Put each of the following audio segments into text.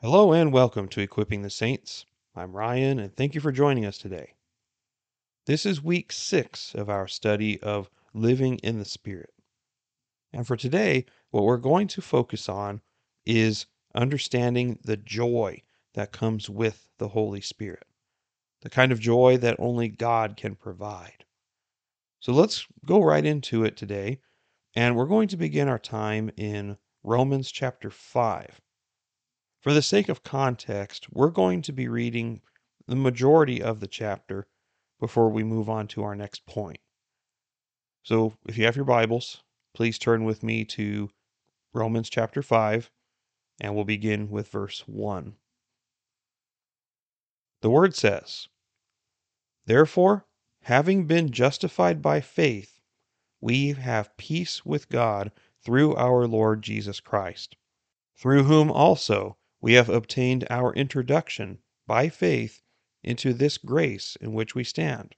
Hello and welcome to Equipping the Saints. I'm Ryan and thank you for joining us today. This is week six of our study of living in the Spirit. And for today, what we're going to focus on is understanding the joy that comes with the Holy Spirit, the kind of joy that only God can provide. So let's go right into it today. And we're going to begin our time in Romans chapter 5. For the sake of context, we're going to be reading the majority of the chapter before we move on to our next point. So if you have your Bibles, please turn with me to Romans chapter 5, and we'll begin with verse 1. The word says, Therefore, having been justified by faith, we have peace with God through our Lord Jesus Christ, through whom also we have obtained our introduction by faith into this grace in which we stand,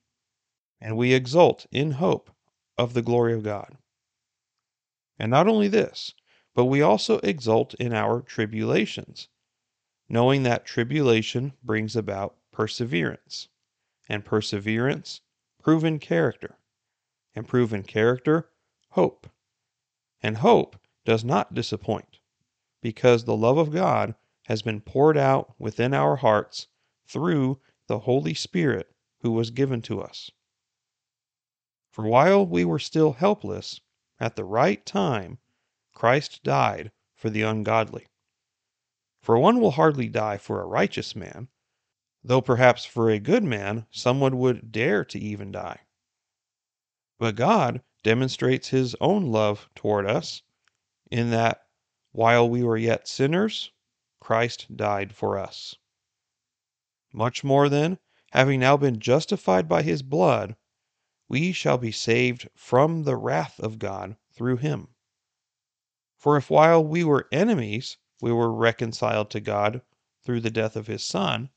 and we exult in hope of the glory of God. And not only this, but we also exult in our tribulations, knowing that tribulation brings about perseverance, and perseverance, proven character, and proven character, hope. And hope does not disappoint, because the love of God has been poured out within our hearts through the Holy Spirit who was given to us. For while we were still helpless, at the right time, Christ died for the ungodly. For one will hardly die for a righteous man, though perhaps for a good man someone would dare to even die. But God demonstrates his own love toward us in that while we were yet sinners, Christ died for us. Much more then, having now been justified by his blood, we shall be saved from the wrath of God through him. For if while we were enemies we were reconciled to God through the death of his Son,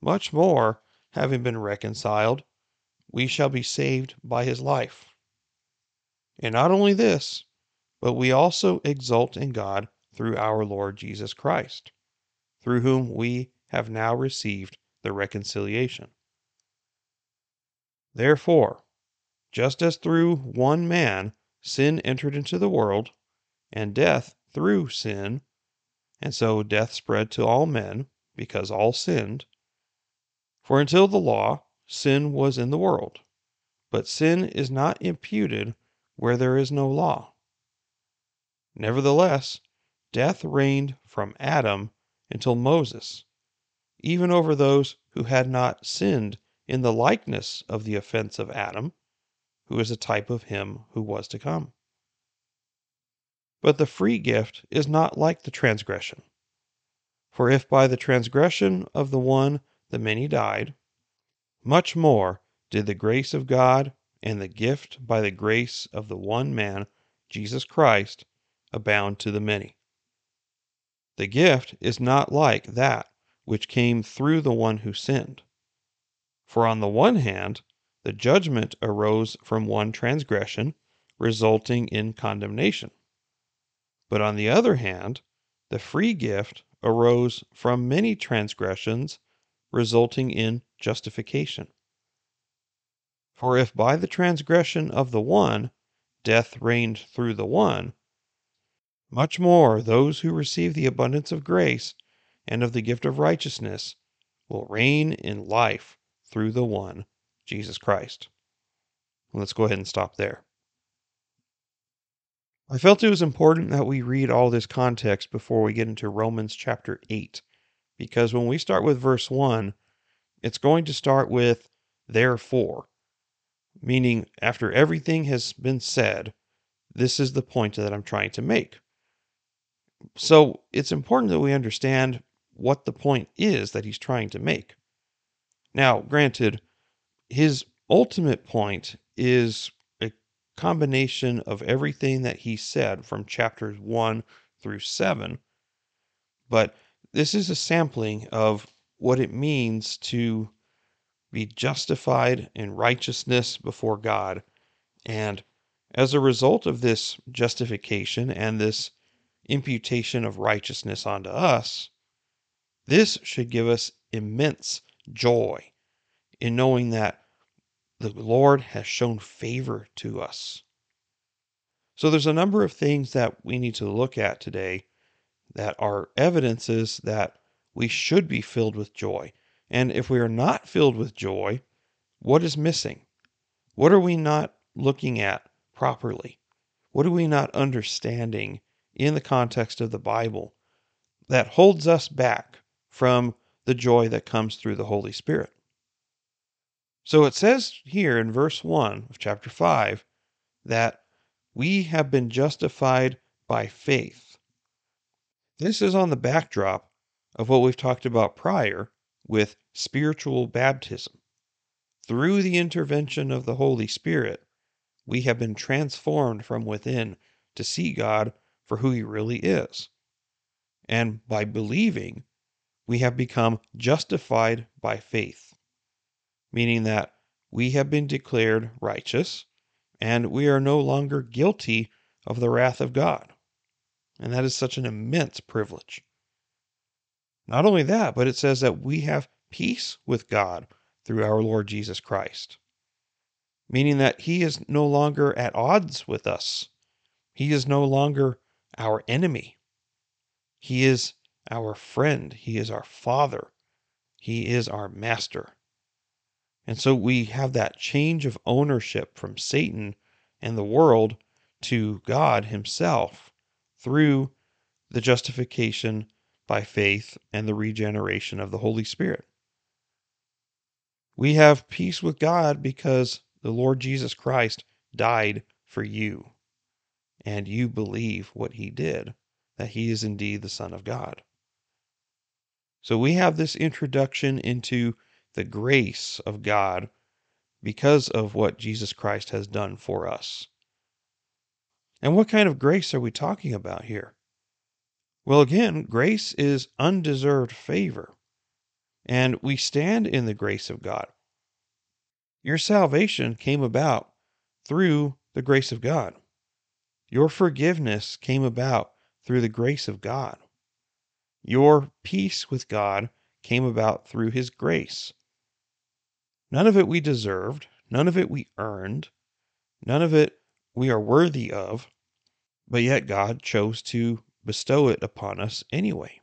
much more, having been reconciled, we shall be saved by his life. And not only this, but we also exult in God through our Lord Jesus Christ, through whom we have now received the reconciliation. Therefore, just as through one man sin entered into the world, and death through sin, and so death spread to all men, because all sinned. For until the law, sin was in the world, but sin is not imputed where there is no law. Nevertheless, death reigned from Adam until Moses, even over those who had not sinned in the likeness of the offense of Adam, who is a type of him who was to come. But the free gift is not like the transgression. For if by the transgression of the one the many died, much more did the grace of God and the gift by the grace of the one man, Jesus Christ, abound to the many. The gift is not like that which came through the one who sinned. For on the one hand, the judgment arose from one transgression, resulting in condemnation. But on the other hand, the free gift arose from many transgressions, resulting in justification. For if by the transgression of the one death reigned through the one, much more, those who receive the abundance of grace and of the gift of righteousness will reign in life through the one, Jesus Christ. Let's go ahead and stop there. I felt it was important that we read all this context before we get into Romans chapter 8, because when we start with verse 1, it's going to start with therefore, meaning after everything has been said, this is the point that I'm trying to make. So it's important that we understand what the point is that he's trying to make. Now, granted, his ultimate point is a combination of everything that he said from chapters 1 through 7, but this is a sampling of what it means to be justified in righteousness before God. And as a result of this justification and this imputation of righteousness onto us, This should give us immense joy in knowing that the Lord has shown favor to us. So there's a number of things that we need to look at today that are evidences that we should be filled with joy. And if we are not filled with joy, what is missing? What are we not looking at properly? What are we not understanding in the context of the Bible that holds us back from the joy that comes through the Holy Spirit? So it says here in verse 1 of chapter 5 that we have been justified by faith. This is on the backdrop of what we've talked about prior with spiritual baptism. Through the intervention of the Holy Spirit, we have been transformed from within to see God for who He really is. And by believing, we have become justified by faith, meaning that we have been declared righteous and we are no longer guilty of the wrath of God. And that is such an immense privilege. Not only that, but it says that we have peace with God through our Lord Jesus Christ, meaning that He is no longer at odds with us. He is no longer our enemy. He is our friend. He is our Father. He is our Master. And so we have that change of ownership from Satan and the world to God Himself through the justification by faith and the regeneration of the Holy Spirit. We have peace with God because the Lord Jesus Christ died for you, and you believe what He did, that He is indeed the Son of God. So we have this introduction into the grace of God because of what Jesus Christ has done for us. And what kind of grace are we talking about here? Well, again, grace is undeserved favor, and we stand in the grace of God. Your salvation came about through the grace of God. Your forgiveness came about through the grace of God. Your peace with God came about through His grace. None of it we deserved, none of it we earned, none of it we are worthy of, but yet God chose to bestow it upon us anyway.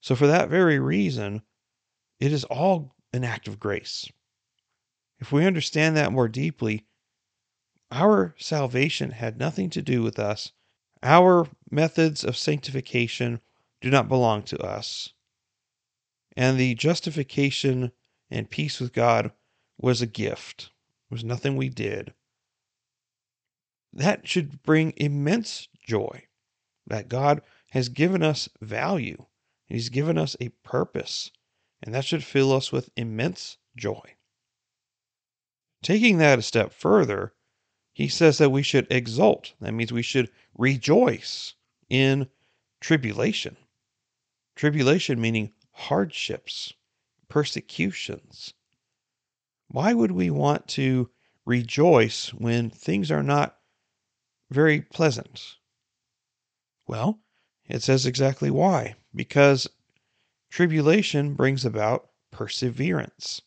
So, for that very reason, it is all an act of grace. If we understand that more deeply, our salvation had nothing to do with us. Our methods of sanctification do not belong to us. And the justification and peace with God was a gift, it was nothing we did. That should bring immense joy that God has given us value, He's given us a purpose, and that should fill us with immense joy. Taking that a step further, he says that we should exult. That means we should rejoice in tribulation. Tribulation meaning hardships, persecutions. Why would we want to rejoice when things are not very pleasant? Well, it says exactly why. Because tribulation brings about perseverance,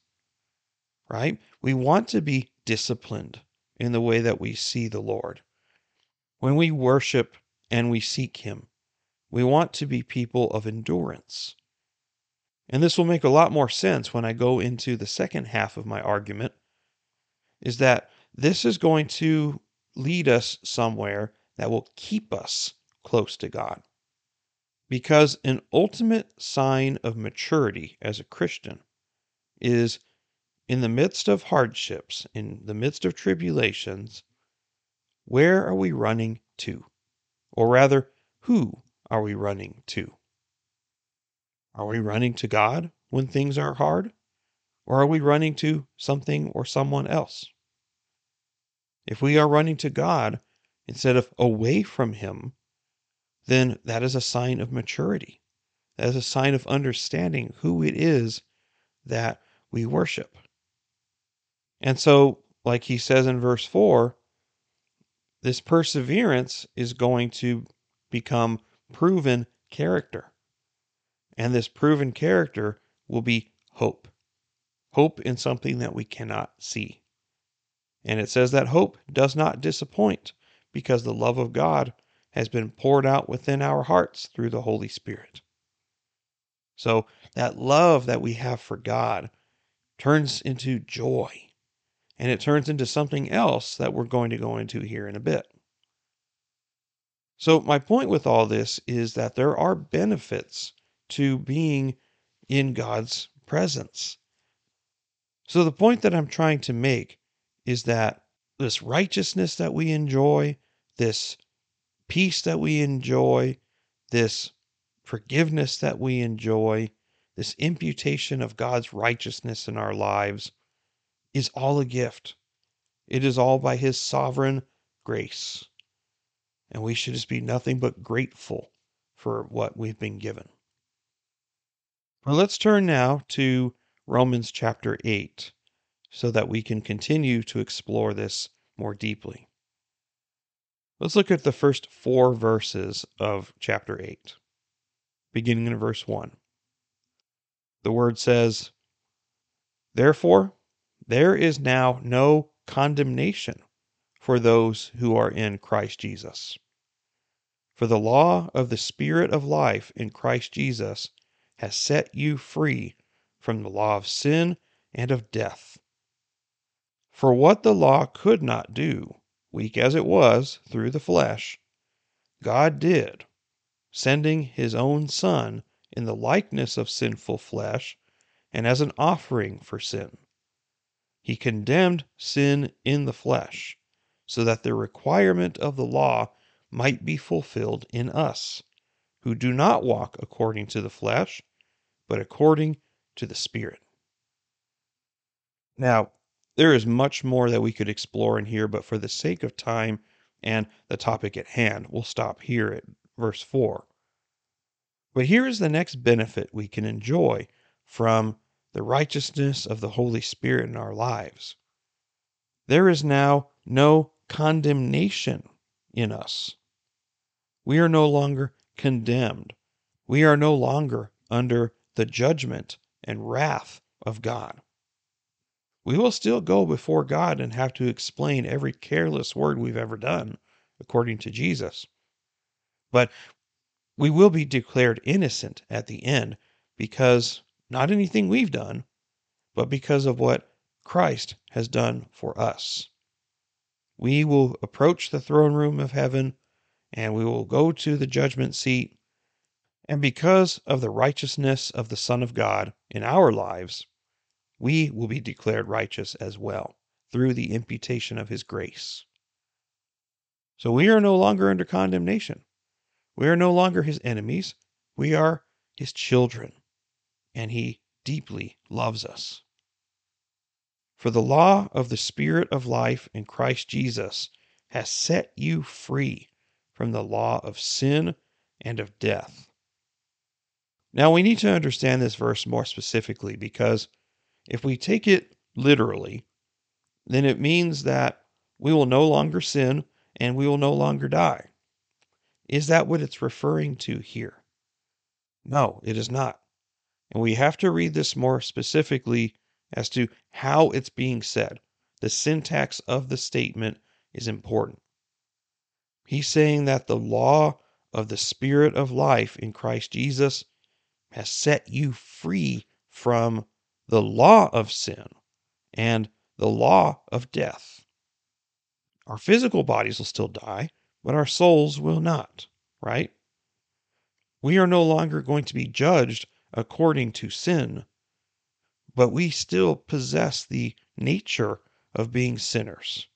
right? We want to be disciplined in the way that we see the Lord. When we worship and we seek Him, we want to be people of endurance. And this will make a lot more sense when I go into the second half of my argument is that this is going to lead us somewhere that will keep us close to God. Because an ultimate sign of maturity as a Christian is in the midst of hardships, in the midst of tribulations, where are we running to? Or rather, who are we running to? Are we running to God when things are hard? Or are we running to something or someone else? If we are running to God instead of away from Him, then that is a sign of maturity. That is a sign of understanding who it is that we worship. And so, like he says in verse 4, this perseverance is going to become proven character. And this proven character will be hope. Hope in something that we cannot see. And it says that hope does not disappoint because the love of God has been poured out within our hearts through the Holy Spirit. So that love that we have for God turns into joy and it turns into something else that we're going to go into here in a bit. So, my point with all this is that there are benefits to being in God's presence. So, the point that I'm trying to make is that this righteousness that we enjoy, this peace that we enjoy, this forgiveness that we enjoy, this imputation of God's righteousness in our lives is all a gift. It is all by His sovereign grace. And we should just be nothing but grateful for what we've been given. Well, let's turn now to Romans chapter 8 so that we can continue to explore this more deeply. Let's look at the first four verses of chapter 8, beginning in verse 1. The word says, Therefore, there is now no condemnation for those who are in Christ Jesus. For the law of the Spirit of life in Christ Jesus has set you free from the law of sin and of death. For what the law could not do, weak as it was through the flesh, God did, sending his own Son in the likeness of sinful flesh and as an offering for sin. He condemned sin in the flesh, so that the requirement of the law might be fulfilled in us, who do not walk according to the flesh, but according to the Spirit. Now, there is much more that we could explore in here, but for the sake of time and the topic at hand, we'll stop here at verse 4. But here is the next benefit we can enjoy from the righteousness of the Holy Spirit in our lives. There is now no condemnation in us. We are no longer condemned. We are no longer under the judgment and wrath of God. We will still go before God and have to explain every careless word we've ever done, according to Jesus. But we will be declared innocent at the end because not anything we've done, but because of what Christ has done for us. We will approach the throne room of heaven and we will go to the judgment seat. And because of the righteousness of the Son of God in our lives, we will be declared righteous as well through the imputation of his grace. So we are no longer under condemnation. We are no longer his enemies. We are his children, and he deeply loves us. For the law of the Spirit of life in Christ Jesus has set you free from the law of sin and of death. Now, we need to understand this verse more specifically because if we take it literally, then it means that we will no longer sin and we will no longer die. Is that what it's referring to here? No, it is not. And we have to read this more specifically as to how it's being said. The syntax of the statement is important. He's saying that the law of the Spirit of life in Christ Jesus has set you free from the law of sin and the law of death. Our physical bodies will still die, but our souls will not, right? We are no longer going to be judged according to sin, but we still possess the nature of being sinners,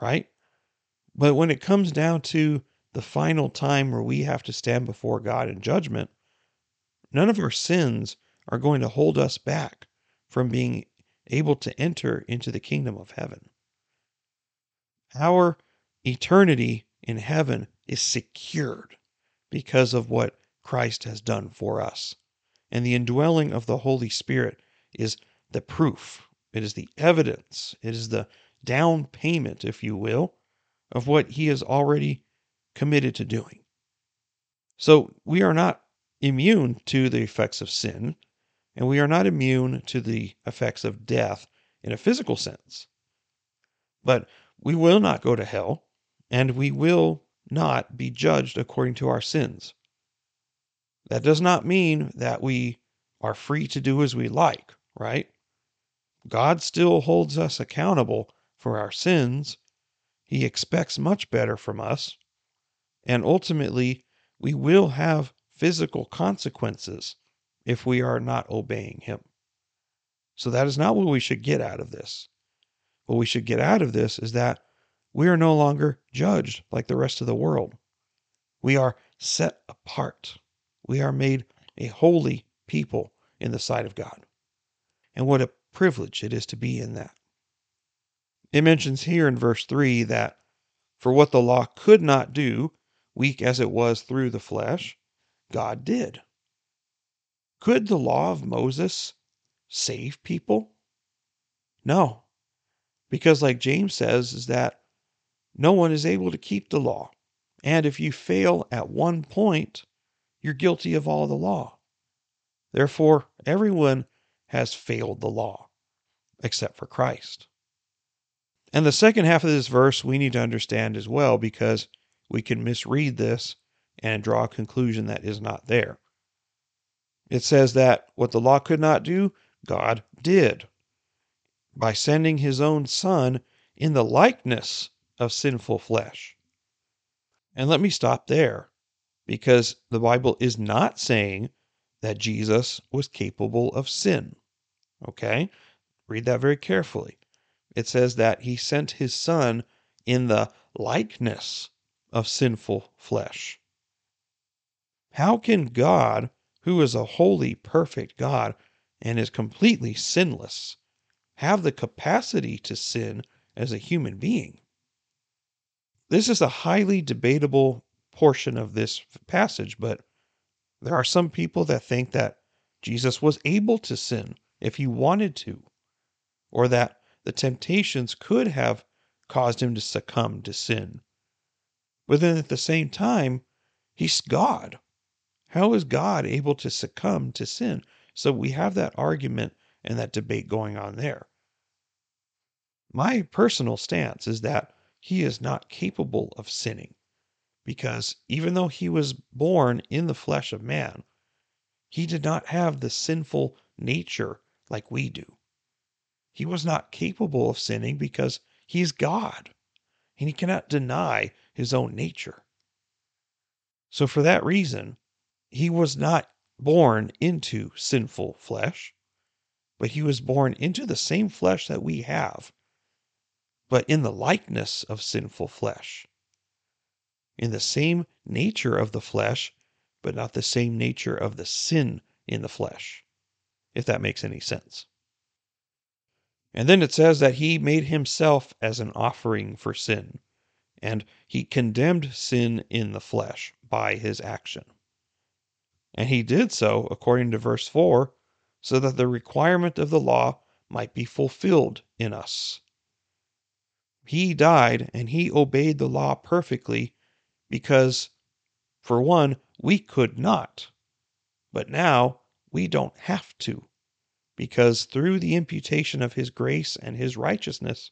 right? But when it comes down to the final time where we have to stand before God in judgment, none of our sins are going to hold us back from being able to enter into the kingdom of heaven. Our eternity in heaven is secured because of what Christ has done for us. And the indwelling of the Holy Spirit is the proof, it is the evidence, it is the down payment, if you will, of what he has already committed to doing. So we are not immune to the effects of sin, and we are not immune to the effects of death in a physical sense. But we will not go to hell, and we will not be judged according to our sins. That does not mean that we are free to do as we like, right? God still holds us accountable for our sins. He expects much better from us. And ultimately, we will have physical consequences if we are not obeying Him. So that is not what we should get out of this. What we should get out of this is that we are no longer judged like the rest of the world. We are set apart. We are made a holy people in the sight of God. And what a privilege it is to be in that. It mentions here in verse 3 that for what the law could not do, weak as it was through the flesh, God did. Could the law of Moses save people? No. Because, like James says, is that no one is able to keep the law. And if you fail at one point, you're guilty of all the law. Therefore, everyone has failed the law, except for Christ. And the second half of this verse we need to understand as well because we can misread this and draw a conclusion that is not there. It says that what the law could not do, God did by sending his own Son in the likeness of sinful flesh. And let me stop there because the Bible is not saying that Jesus was capable of sin. Okay? Read that very carefully. It says that he sent his Son in the likeness of sinful flesh. How can God, who is a holy, perfect God and is completely sinless, have the capacity to sin as a human being? This is a highly debatable portion of this passage, but there are some people that think that Jesus was able to sin if he wanted to, or that the temptations could have caused him to succumb to sin. But then at the same time, he's God. How is God able to succumb to sin? So we have that argument and that debate going on there. My personal stance is that he is not capable of sinning because even though he was born in the flesh of man, he did not have the sinful nature like we do. He was not capable of sinning because he is God and he cannot deny his own nature. So, for that reason, he was not born into sinful flesh, but he was born into the same flesh that we have, but in the likeness of sinful flesh, in the same nature of the flesh, but not the same nature of the sin in the flesh, if that makes any sense. And then it says that he made himself as an offering for sin, and he condemned sin in the flesh by his action. And he did so, according to verse 4, so that the requirement of the law might be fulfilled in us. He died and he obeyed the law perfectly because, for one, we could not. But now we don't have to because through the imputation of his grace and his righteousness,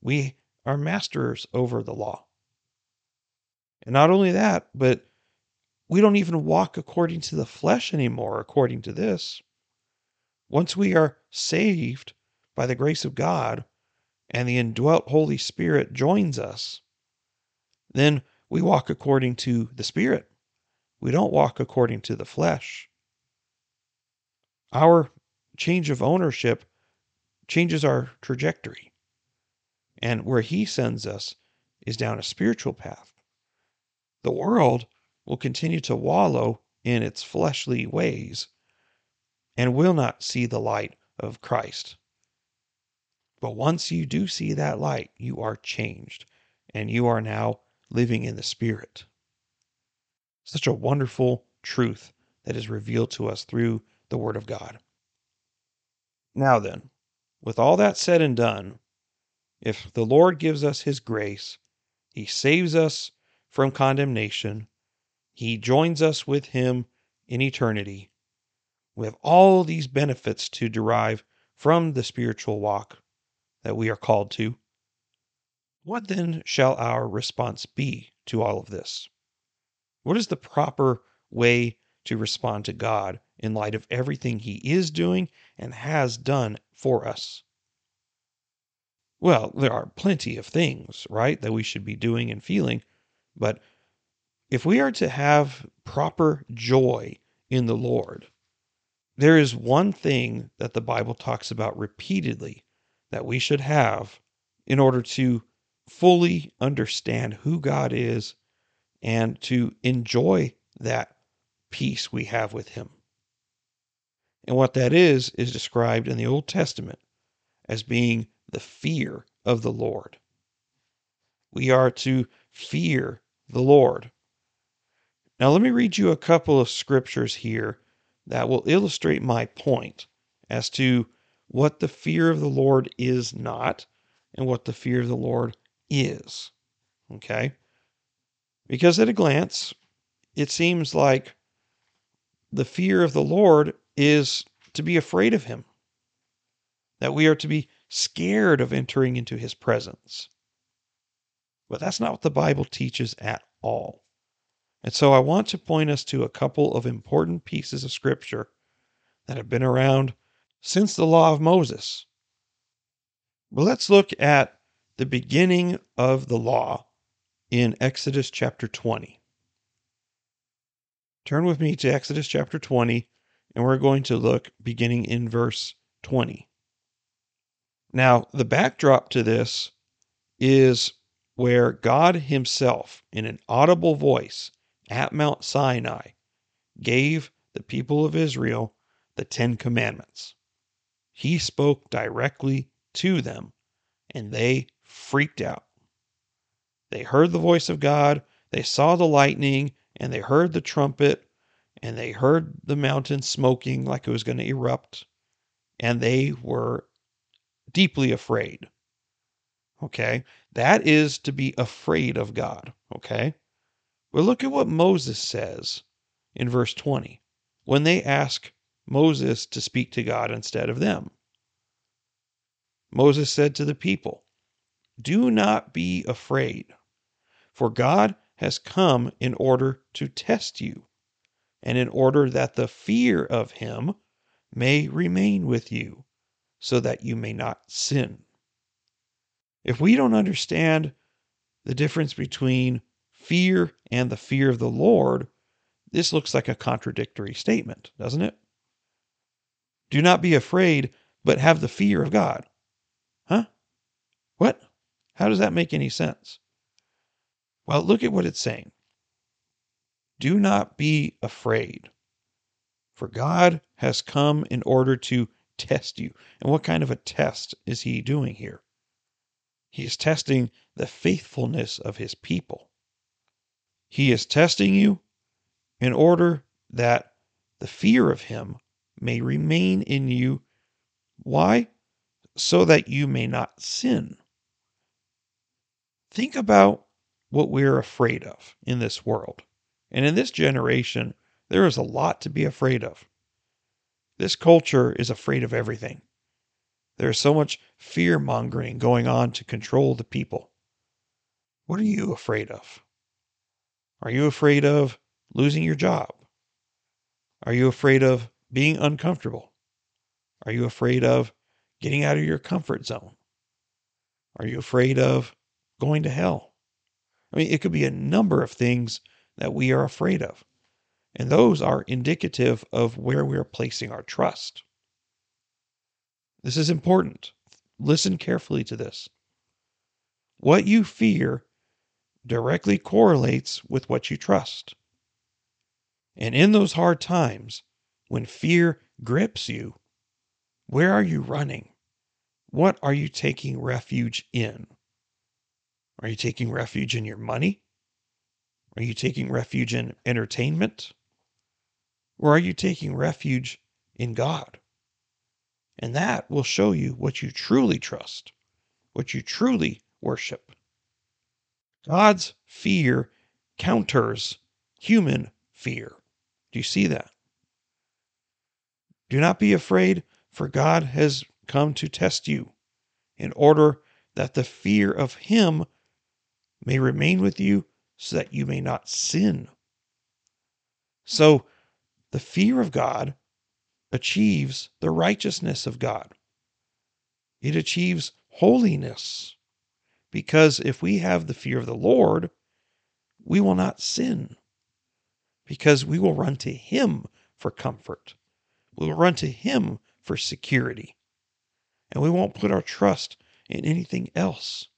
we are masters over the law. And not only that, but we don't even walk according to the flesh anymore, according to this. Once we are saved by the grace of God and the indwelt Holy Spirit joins us, then we walk according to the Spirit. We don't walk according to the flesh. Our change of ownership changes our trajectory. And where He sends us is down a spiritual path. The world will continue to wallow in its fleshly ways and will not see the light of Christ. But once you do see that light, you are changed and you are now living in the Spirit. Such a wonderful truth that is revealed to us through the Word of God. Now then, with all that said and done, if the Lord gives us His grace, He saves us from condemnation, he joins us with him in eternity. We have all these benefits to derive from the spiritual walk that we are called to. What then shall our response be to all of this? What is the proper way to respond to God in light of everything He is doing and has done for us? Well, there are plenty of things, right, that we should be doing and feeling, but if we are to have proper joy in the Lord, there is one thing that the Bible talks about repeatedly that we should have in order to fully understand who God is and to enjoy that peace we have with Him. And what that is, is described in the Old Testament as being the fear of the Lord. We are to fear the Lord. Now, let me read you a couple of scriptures here that will illustrate my point as to what the fear of the Lord is not and what the fear of the Lord is. Okay? Because at a glance, it seems like the fear of the Lord is to be afraid of him, that we are to be scared of entering into his presence. But that's not what the Bible teaches at all. And so I want to point us to a couple of important pieces of scripture that have been around since the law of Moses. But let's look at the beginning of the law in Exodus chapter 20. Turn with me to Exodus chapter 20, and we're going to look beginning in verse 20. Now, the backdrop to this is where God Himself, in an audible voice, at Mount Sinai gave the people of Israel the Ten Commandments. He spoke directly to them, and they freaked out. They heard the voice of God, they saw the lightning, and they heard the trumpet, and they heard the mountain smoking like it was going to erupt, and they were deeply afraid. Okay? That is to be afraid of God. Okay? But look at what Moses says in verse 20 when they ask Moses to speak to God instead of them. Moses said to the people, Do not be afraid, for God has come in order to test you, and in order that the fear of him may remain with you, so that you may not sin. If we don't understand the difference between fear and the fear of the Lord, this looks like a contradictory statement, doesn't it? Do not be afraid, but have the fear of God. Huh? What? How does that make any sense? Well, look at what it's saying. Do not be afraid, for God has come in order to test you. And what kind of a test is he doing here? He is testing the faithfulness of his people. He is testing you in order that the fear of Him may remain in you. Why? So that you may not sin. Think about what we're afraid of in this world. And in this generation, there is a lot to be afraid of. This culture is afraid of everything. There's so much fear mongering going on to control the people. What are you afraid of? Are you afraid of losing your job? Are you afraid of being uncomfortable? Are you afraid of getting out of your comfort zone? Are you afraid of going to hell? I mean, it could be a number of things that we are afraid of. And those are indicative of where we are placing our trust. This is important. Listen carefully to this. What you fear directly correlates with what you trust. And in those hard times, when fear grips you, where are you running? What are you taking refuge in? Are you taking refuge in your money? Are you taking refuge in entertainment? Or are you taking refuge in God? And that will show you what you truly trust, what you truly worship. God's fear counters human fear. Do you see that? Do not be afraid, for God has come to test you, in order that the fear of Him may remain with you, so that you may not sin. So, the fear of God achieves the righteousness of God. It achieves holiness. Because if we have the fear of the Lord, we will not sin. Because we will run to Him for comfort. We will run to Him for security. And we won't put our trust in anything else.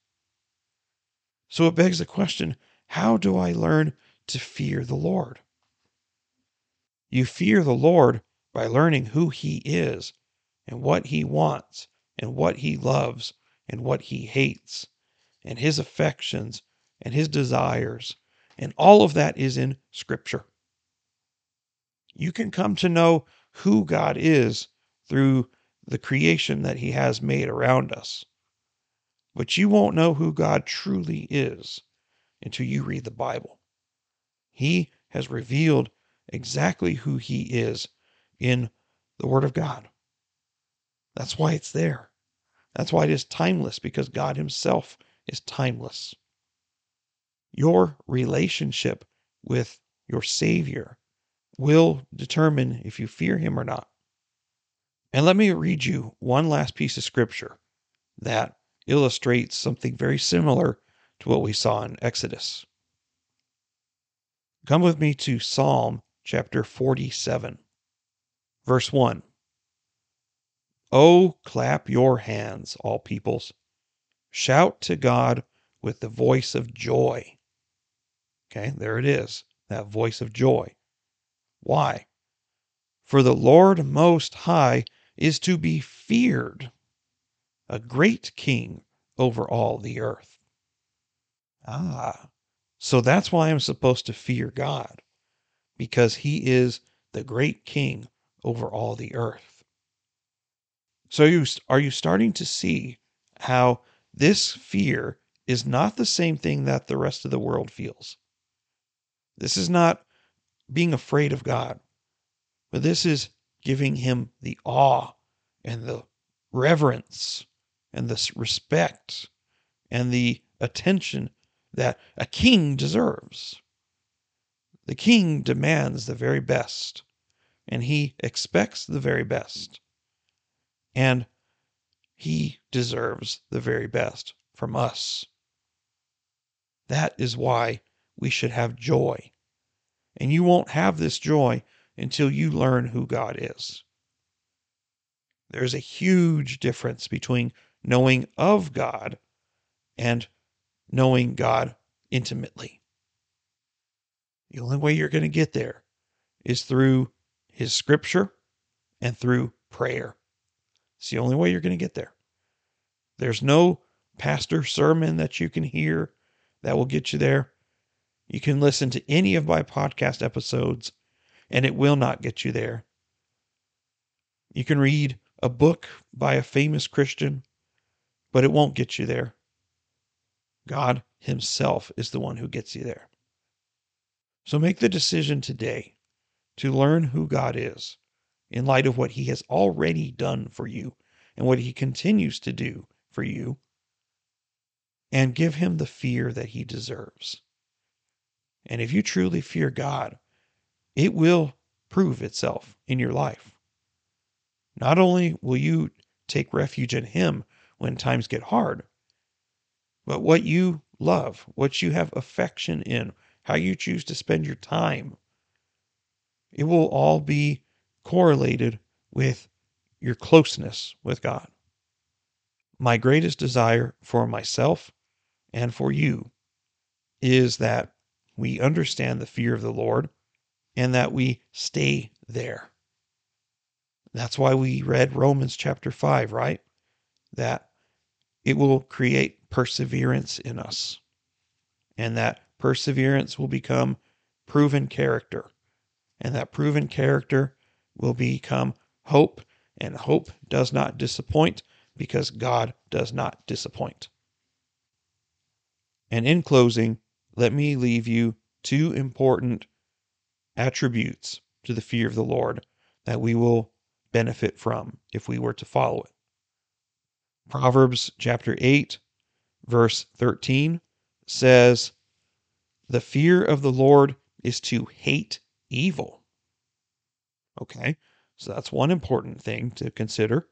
So it begs the question how do I learn to fear the Lord? You fear the Lord by learning who He is and what He wants and what He loves and what He hates and His affections and His desires. And all of that is in Scripture. You can come to know who God is through the creation that He has made around us. But you won't know who God truly is until you read the Bible. He has revealed exactly who He is in the Word of God. That's why it's there. That's why it is timeless, because God Himself is timeless. Your relationship with your Savior will determine if you fear Him or not. And let me read you one last piece of scripture that illustrates something very similar to what we saw in Exodus. Come with me to Psalm chapter 47, verse 1. Oh, clap your hands, all peoples. Shout to God with the voice of joy. Okay, there it is, that voice of joy. Why? For the Lord Most High is to be feared, a great king over all the earth. Ah, so that's why I'm supposed to fear God, because he is the great king over all the earth. So you are you starting to see how this fear is not the same thing that the rest of the world feels. This is not being afraid of God, but this is giving him the awe and the reverence and the respect and the attention that a king deserves. The king demands the very best, and he expects the very best. And he deserves the very best from us. That is why we should have joy. And you won't have this joy until you learn who God is. There's a huge difference between knowing of God and knowing God intimately. The only way you're going to get there is through His scripture and through prayer. It's the only way you're going to get there. There's no pastor sermon that you can hear that will get you there. You can listen to any of my podcast episodes and it will not get you there. You can read a book by a famous Christian, but it won't get you there. God Himself is the one who gets you there. So make the decision today to learn who God is in light of what he has already done for you and what he continues to do for you, and give him the fear that he deserves. And if you truly fear God, it will prove itself in your life. Not only will you take refuge in him when times get hard, but what you love, what you have affection in, how you choose to spend your time, it will all be correlated with your closeness with God. My greatest desire for myself and for you is that we understand the fear of the Lord and that we stay there. That's why we read Romans chapter 5, right? That it will create perseverance in us, and that perseverance will become proven character, and that proven character will become hope, and hope does not disappoint because God does not disappoint. And in closing, let me leave you two important attributes to the fear of the Lord that we will benefit from if we were to follow it. Proverbs chapter 8, verse 13 says, The fear of the Lord is to hate evil. Okay, so that's one important thing to consider.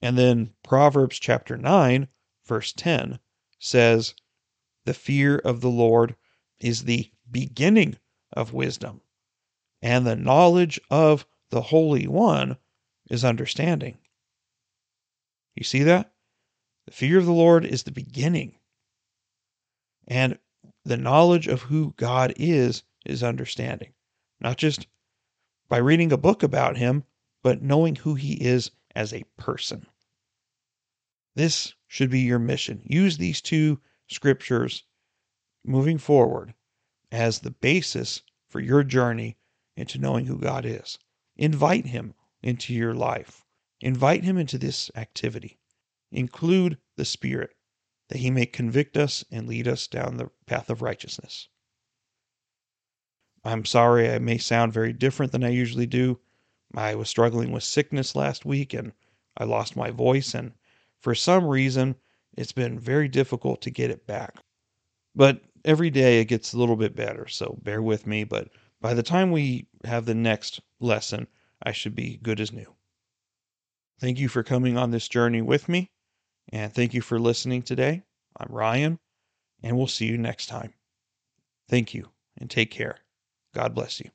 And then Proverbs chapter 9, verse 10 says, The fear of the Lord is the beginning of wisdom, and the knowledge of the Holy One is understanding. You see that? The fear of the Lord is the beginning. And the knowledge of who God is is understanding. Not just by reading a book about him, but knowing who he is as a person. This should be your mission. Use these two scriptures moving forward as the basis for your journey into knowing who God is. Invite Him into your life, invite Him into this activity. Include the Spirit that He may convict us and lead us down the path of righteousness. I'm sorry I may sound very different than I usually do. I was struggling with sickness last week and I lost my voice, and for some reason, it's been very difficult to get it back. But every day it gets a little bit better, so bear with me. But by the time we have the next lesson, I should be good as new. Thank you for coming on this journey with me, and thank you for listening today. I'm Ryan, and we'll see you next time. Thank you, and take care. God bless you.